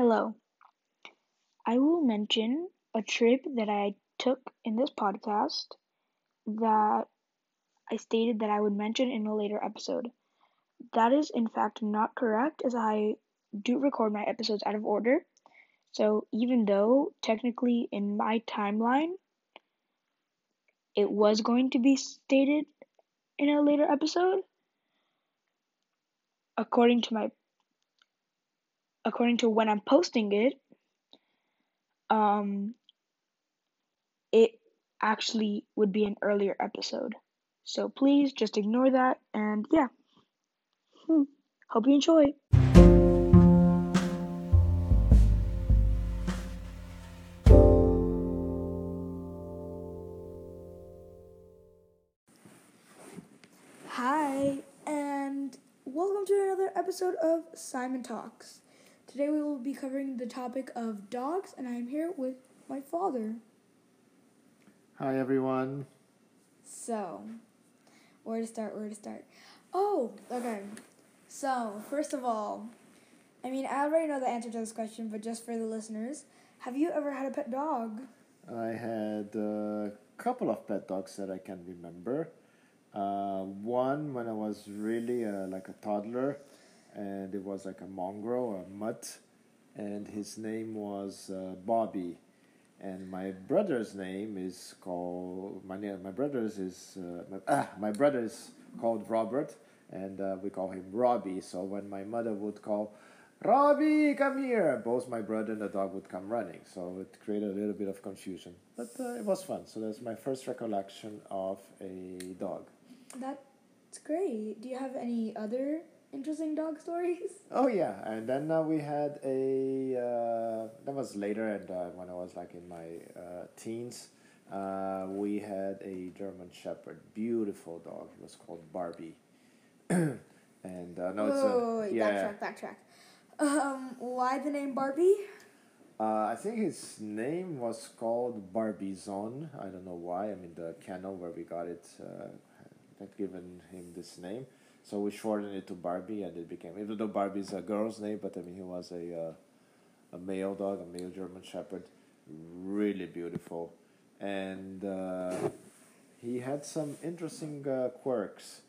Hello. I will mention a trip that I took in this podcast that I stated that I would mention in a later episode. That is, in fact, not correct as I do record my episodes out of order. So, even though technically in my timeline it was going to be stated in a later episode, according to my according to when I'm posting it, um, it actually would be an earlier episode. So please just ignore that and yeah. Hmm. Hope you enjoy. Hi, and welcome to another episode of Simon Talks. Today we will be covering the topic of dogs, and I am here with my father. Hi everyone. So, where to start? Where to start? Oh, okay. So, first of all, I mean, I already know the answer to this question, but just for the listeners, have you ever had a pet dog? I had a couple of pet dogs that I can remember. Uh, one when I was really uh, like a toddler, and it was like a mongrel, a mutt, and his name was uh, Bobby. And my brother's name is called my name. My brother's is uh, my, ah, my brother is called Robert, and uh, we call him Robbie. So when my mother would call, Robbie, come here, both my brother and the dog would come running. So it created a little bit of confusion, but uh, it was fun. So that's my first recollection of a dog. That's great. Do you have any other interesting dog stories? Oh yeah, and then uh, we had a uh, that was later, and uh, when I was like in my uh, teens, uh, we had a German Shepherd, beautiful dog. It was called Barbie, and uh, no, it's a wait, yeah. backtrack, backtrack. Um, why the name Barbie? Uh, I think his name was called Barbizon. I don't know why. I mean, the kennel where we got it uh, had given him this name. So we shortened it to Barbie, and it became. Even though Barbie's a girl's name, but I mean, he was a uh, a male dog, a male German Shepherd, really beautiful, and uh, he had some interesting uh, quirks.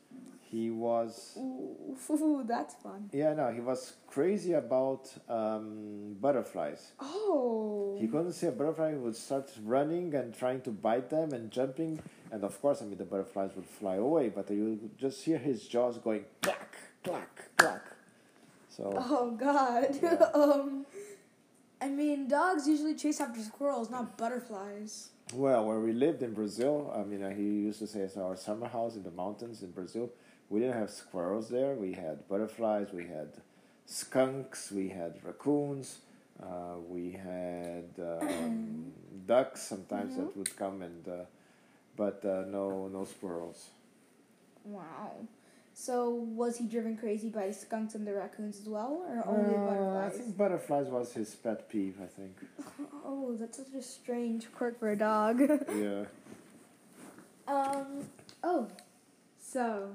He was Ooh, that's fun. yeah no he was crazy about um, butterflies. Oh. He couldn't see a butterfly, he would start running and trying to bite them and jumping. And of course, I mean, the butterflies would fly away, but you just hear his jaws going clack, clack, clack. So, Oh God. Yeah. um, I mean, dogs usually chase after squirrels, not butterflies. well, where we lived in Brazil, I mean, he used to say it's our summer house in the mountains in Brazil. We didn't have squirrels there. We had butterflies, we had skunks, we had raccoons, uh, we had um, ducks sometimes that would come and. Uh, but uh, no, no squirrels. Wow. So was he driven crazy by the skunks and the raccoons as well, or only Uh, I think butterflies was his pet peeve. I think. Oh, that's such a strange quirk for a dog. Yeah. um. Oh. So,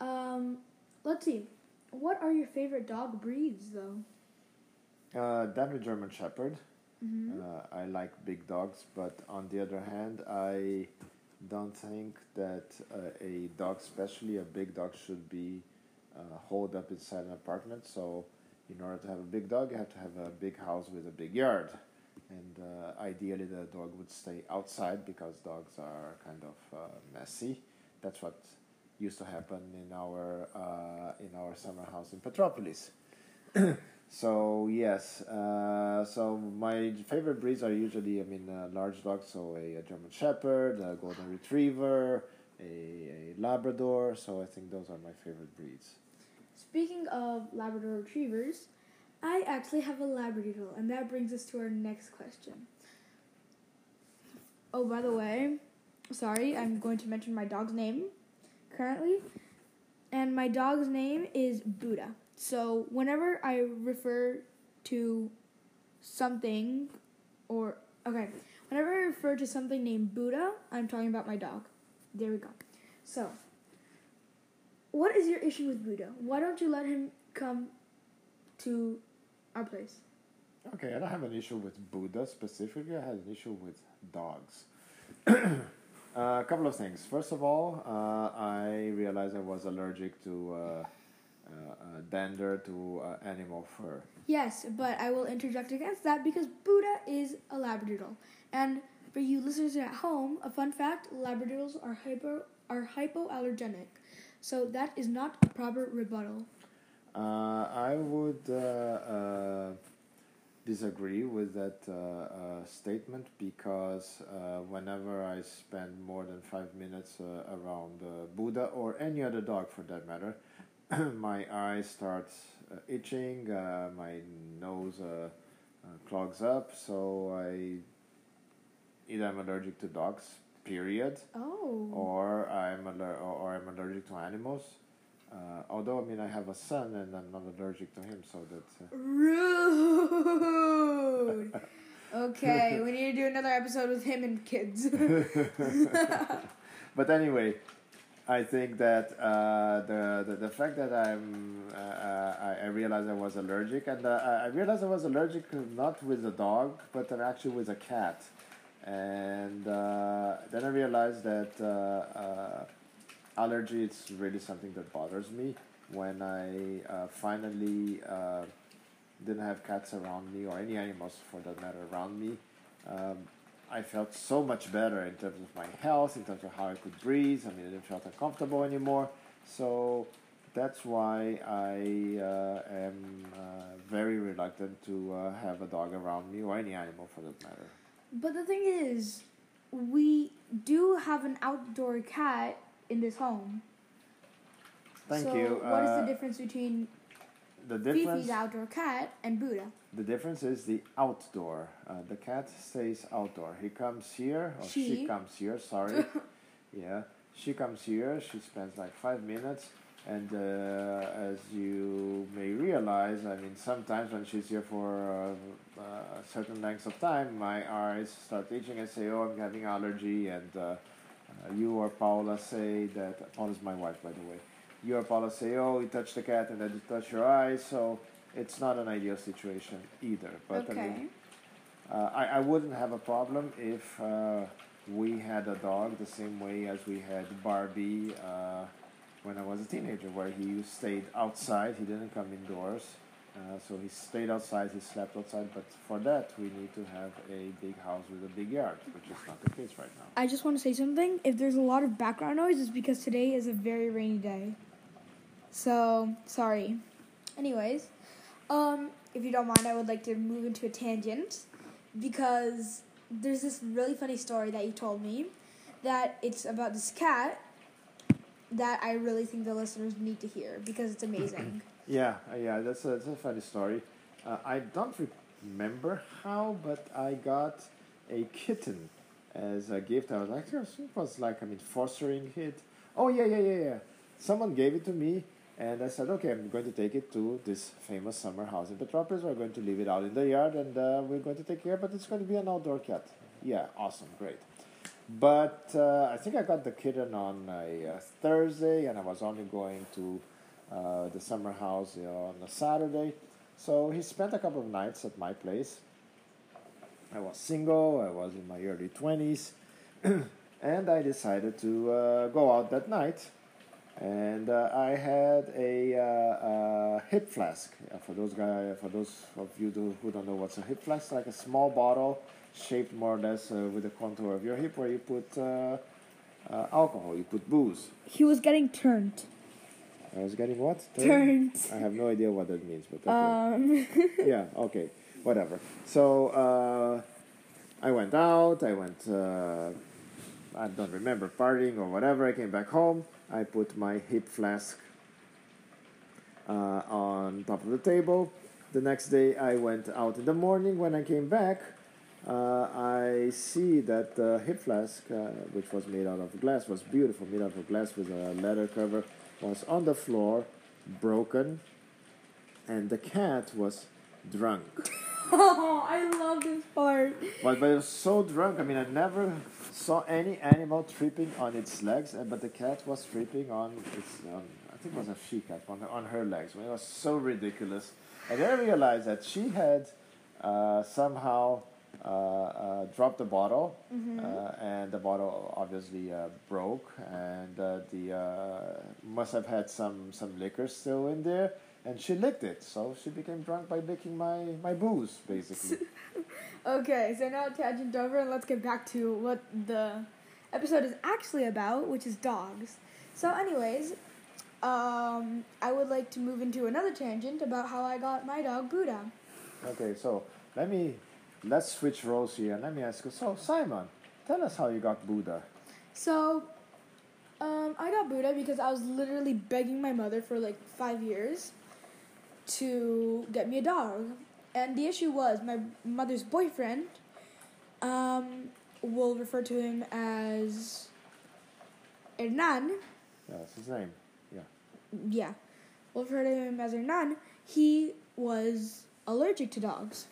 um, let's see. What are your favorite dog breeds, though? Uh, definitely German Shepherd. Mm-hmm. Uh, I like big dogs, but on the other hand, I don't think that uh, a dog, especially a big dog, should be uh, holed up inside an apartment. So, in order to have a big dog, you have to have a big house with a big yard. And uh, ideally, the dog would stay outside because dogs are kind of uh, messy. That's what used to happen in our uh, in our summer house in Petropolis. So yes, uh, so my favorite breeds are usually, I mean, uh, large dogs. So a, a German Shepherd, a Golden Retriever, a, a Labrador. So I think those are my favorite breeds. Speaking of Labrador retrievers, I actually have a Labradoodle, and that brings us to our next question. Oh, by the way, sorry, I'm going to mention my dog's name currently, and my dog's name is Buddha. So whenever I refer to something, or okay, whenever I refer to something named Buddha, I'm talking about my dog. There we go. So, what is your issue with Buddha? Why don't you let him come to our place? Okay, I don't have an issue with Buddha specifically. I had an issue with dogs. Uh, a couple of things. First of all, uh, I realized I was allergic to uh, uh, uh, dander, to uh, animal fur. Yes, but I will interject against that because Buddha is a Labradoodle. And for you listeners at home, a fun fact: Labradoodles are hypo are hypoallergenic, so that is not a proper rebuttal. Uh, I would uh, uh, disagree with that uh, uh, statement because uh, whenever I spend more than five minutes uh, around uh, Buddha or any other dog for that matter, my eyes start uh, itching, uh, my nose uh, uh, clogs up, so I either I'm allergic to dogs, period, Oh. or I'm aller- or, I'm allergic to animals. Uh, although I mean I have a son and I'm not allergic to him, so that's uh, Rude. Okay, we need to do another episode with him and kids. but anyway, I think that uh, the, the the fact that I'm uh, uh, I, I realized I was allergic, and uh, I realized I was allergic not with a dog, but actually with a cat, and uh, then I realized that uh, allergy is really something that bothers me. When I finally didn't have cats around me or any animals for that matter around me, um, I felt so much better in terms of my health, in terms of how I could breathe. I mean, I didn't feel uncomfortable anymore. So that's why I uh, am uh, very reluctant to uh, have a dog around me or any animal for that matter. but the thing is, we do have an outdoor cat in this home. Thank so you. What is Uh, the difference between the difference? Fifi's outdoor cat and Buddha? The difference is the outdoor. Uh, the cat stays outdoor. He comes here, or she, She. comes here, sorry. yeah, she comes here, she spends like five minutes, and uh, as you may realize, I mean, sometimes when she's here for uh, uh, certain lengths of time, my eyes start itching and say, oh, I'm having allergy, and uh, uh, you or Paula say that, Paula's my wife, by the way. You or Paula say, oh, you touch the cat and then you touch your eyes, so it's not an ideal situation either. But I mean, uh, I, I wouldn't have a problem if uh, we had a dog the same way as we had Barbie uh, when I was a teenager, where he stayed outside, he didn't come indoors. Uh, so he stayed outside, he slept outside, but for that we need to have a big house with a big yard, which is not the case right now. I just want to say something. If there's a lot of background noise, it's because today is a very rainy day. So, sorry. Anyways, um, if you don't mind, I would like to move into a tangent because there's this really funny story that you told me that it's about this cat that I really think the listeners need to hear because it's amazing. Yeah, uh, yeah, that's a, that's a funny story. Uh, I don't remember how, but I got a kitten as a gift. I was like, it was like, I mean, fostering it. Oh, yeah, yeah, yeah, yeah. Someone gave it to me, and I said, okay, I'm going to take it to this famous summer house in Petropolis. We're going to leave it out in the yard, and uh, we're going to take care, but it's going to be an outdoor cat. Yeah, awesome, great. But uh, I think I got the kitten on a uh, Thursday, and I was only going to uh, the summer house on a Saturday. So he spent a couple of nights at my place. I was single, I was in my early 20s, and I decided to uh, go out that night. And uh, I had a, uh, uh, hip flask. Uh, for those guy, for those of you do, who don't know what's a hip flask, like a small bottle shaped more or less uh, with the contour of your hip, where you put uh, uh, alcohol, you put booze. he was getting turned. I was getting what? Turned. I have no idea what that means, but. Um, yeah, okay, whatever. So uh, I went out. I went. Uh, I don't remember partying or whatever. I came back home. I put my hip flask uh, on top of the table. The next day, I went out in the morning. When I came back, uh, I see that the hip flask, uh, which was made out of glass, was beautiful, made out of glass with a leather cover, was on the floor, broken, and the cat was drunk. oh, I love this part. But, but it was so drunk. I mean, I never saw any animal tripping on its legs, but the cat was tripping on its. Um, I think it was a she cat on, on her legs. It was so ridiculous. And then I realized that she had uh, somehow uh, uh, dropped the bottle, Mm-hmm. uh, and the bottle obviously uh, broke, and uh, the uh, must have had some some liquor still in there, and she licked it. So she became drunk by licking my my booze, basically. Okay, so now tangent over, and let's get back to what the episode is actually about, which is dogs. So, anyways, um, I would like to move into another tangent about how I got my dog Buddha. okay, so let me let's switch roles here, and let me ask you. So Simon, tell us how you got Buddha. So, um, I got Buddha because I was literally begging my mother for like five years to get me a dog. And the issue was my mother's boyfriend, um, we'll refer to him as Hernan. Yeah, that's his name. Yeah. Yeah, we'll refer to him as Hernan. He was allergic to dogs.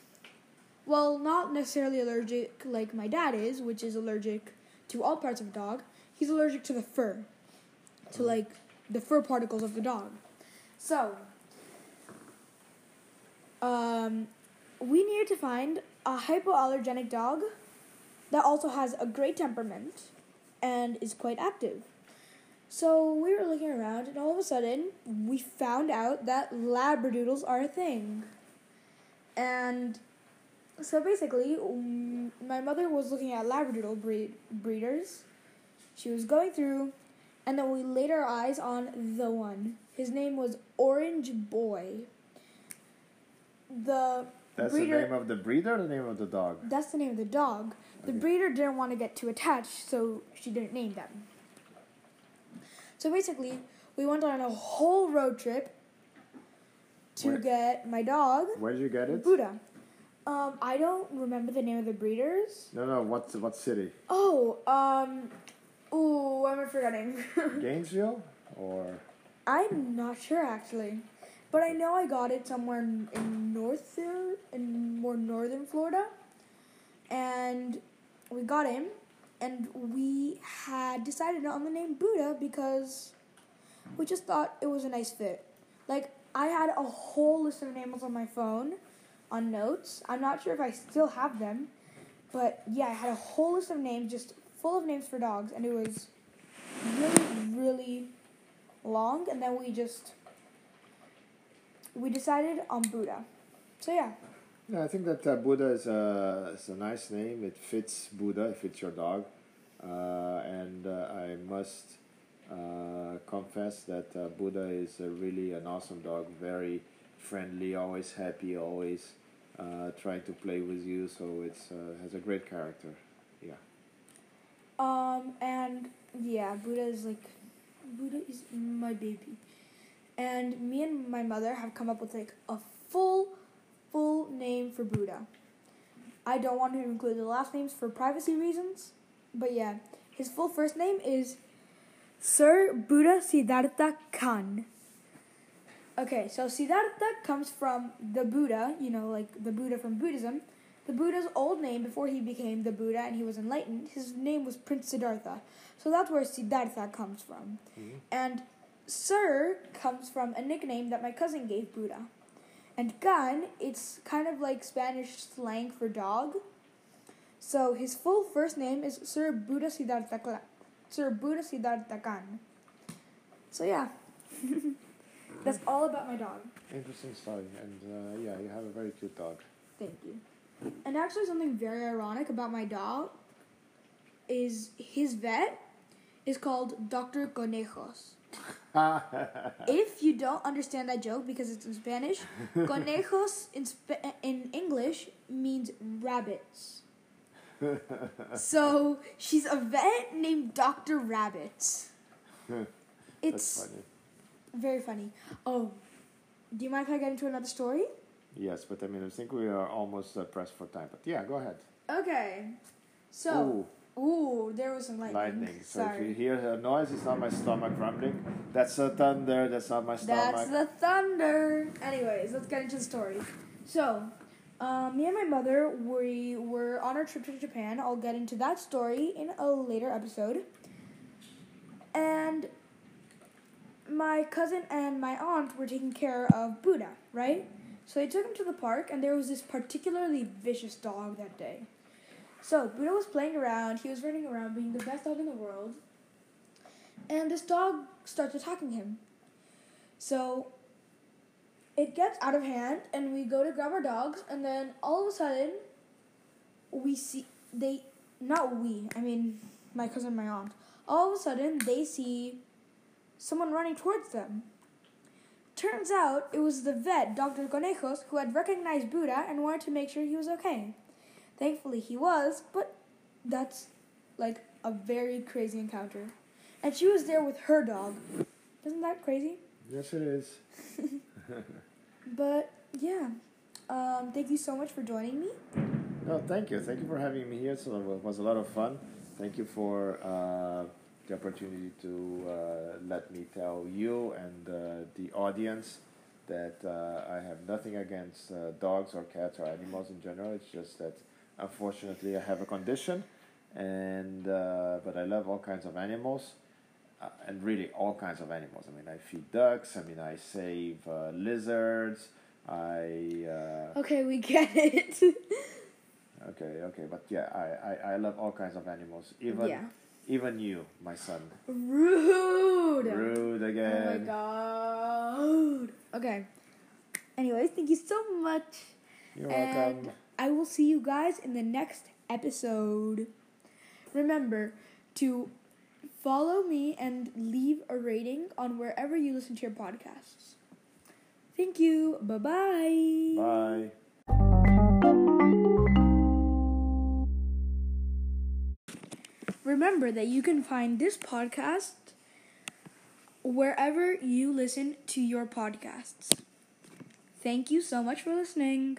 Well, not necessarily allergic like my dad is, which is allergic to all parts of a dog. He's allergic to the fur, to like the fur particles of the dog. So, um, we needed to find a hypoallergenic dog that also has a great temperament and is quite active. So we were looking around, and all of a sudden, we found out that labradoodles are a thing. And so basically, um, my mother was looking at labradoodle breed- breeders. She was going through, and then we laid our eyes on the one. His name was Orange Boy. The That's breeder. the name of the breeder, or the name of the dog. That's the name of the dog. The Okay. breeder didn't want to get too attached, so she didn't name them. So basically, we went on a whole road trip to Where- get my dog, Where did you get it? Buddha. Um, I don't remember the name of the breeders. No, no. What what city? Oh, um, ooh, I'm forgetting. Gainesville or I'm not sure actually, but I know I got it somewhere in, north there, in more northern Florida, and we got him, and we had decided on the name Buddha because we just thought it was a nice fit. Like I had a whole list of names on my phone, on notes. I'm not sure if I still have them, but yeah, I had a whole list of names, just full of names for dogs, and it was really, really long, and then we just we decided on Buddha. So yeah, Yeah, I think that uh, Buddha is a, is a nice name. It fits Buddha, it fits your dog. Uh, and uh, I must uh, confess that uh, Buddha is a really an awesome dog, very friendly, always happy, always uh, trying to play with you. So it's uh, has a great character. Yeah. um, and yeah, Buddha is like Buddha is my baby, and me and my mother have come up with like a full, full name for Buddha. I don't want to include the last names for privacy reasons, but yeah, his full first name is Sir Buddha Siddhartha Khan. Okay, so Siddhartha comes from the Buddha, you know, like the Buddha from Buddhism. The Buddha's old name before he became the Buddha and he was enlightened, his name was Prince Siddhartha. So that's where Siddhartha comes from. Mhm. And Sir comes from a nickname that my cousin gave Buddha. And Khan, it's kind of like Spanish slang for dog. So his full first name is Sir Buddha Siddhartha Sir Buddha Siddhartha Khan. So yeah. That's all about my dog. Interesting story. And uh, yeah, you have a very cute dog. Thank you. And actually, something very ironic about my dog is his vet is called Dr. Conejos. If you don't understand that joke because it's in Spanish, conejos in, Sp- in English means rabbits. So she's a vet named Dr. Rabbit. That's It's funny. very funny. Oh, do you mind if I get into another story? Yes, but I mean, I think we are almost uh, pressed for time. But yeah, go ahead. Okay. So, ooh, there was some lightning. Lightning. So if you hear a noise, it's not my stomach rumbling. That's the thunder. That's not my stomach. That's the thunder. Anyways, let's get into the story. So, um, me and my mother, we were on our trip to Japan. I'll get into that story in a later episode. And my cousin and my aunt were taking care of Buddha, right? So they took him to the park, and there was this particularly vicious dog that day. So Buddha was playing around. He was running around, being the best dog in the world. And this dog starts attacking him. So it gets out of hand, and we go to grab our dogs, and then all of a sudden, we see they not we. I mean, my cousin, my aunt. All of a sudden, they see someone running towards them. Turns out it was the vet, Dr. Conejos, who had recognized Buddha and wanted to make sure he was okay. Thankfully, he was, but that's like a very crazy encounter. And she was there with her dog. Isn't that crazy? Yes, it is. But yeah, um, thank you so much for joining me. No, thank you. Thank you for having me here. So it was a lot of fun. Thank you for uh, the opportunity to uh, let me tell you and uh, the audience that uh, I have nothing against uh, dogs or cats or animals in general. It's just that unfortunately I have a condition, and uh, but I love all kinds of animals. Uh, and really all kinds of animals. I mean, I feed ducks. I mean, I save uh, lizards. I uh, Okay, we get it. Okay, okay, but yeah, I, I, I love all kinds of animals. Even yeah. even you, my son. Rude. Rude again. Oh my god. Okay. Anyways, thank you so much. You're and welcome. I will see you guys in the next episode. Remember to follow me and leave a rating on wherever you listen to your podcasts. Thank you. Bye-bye. Bye. Remember that you can find this podcast wherever you listen to your podcasts. Thank you so much for listening.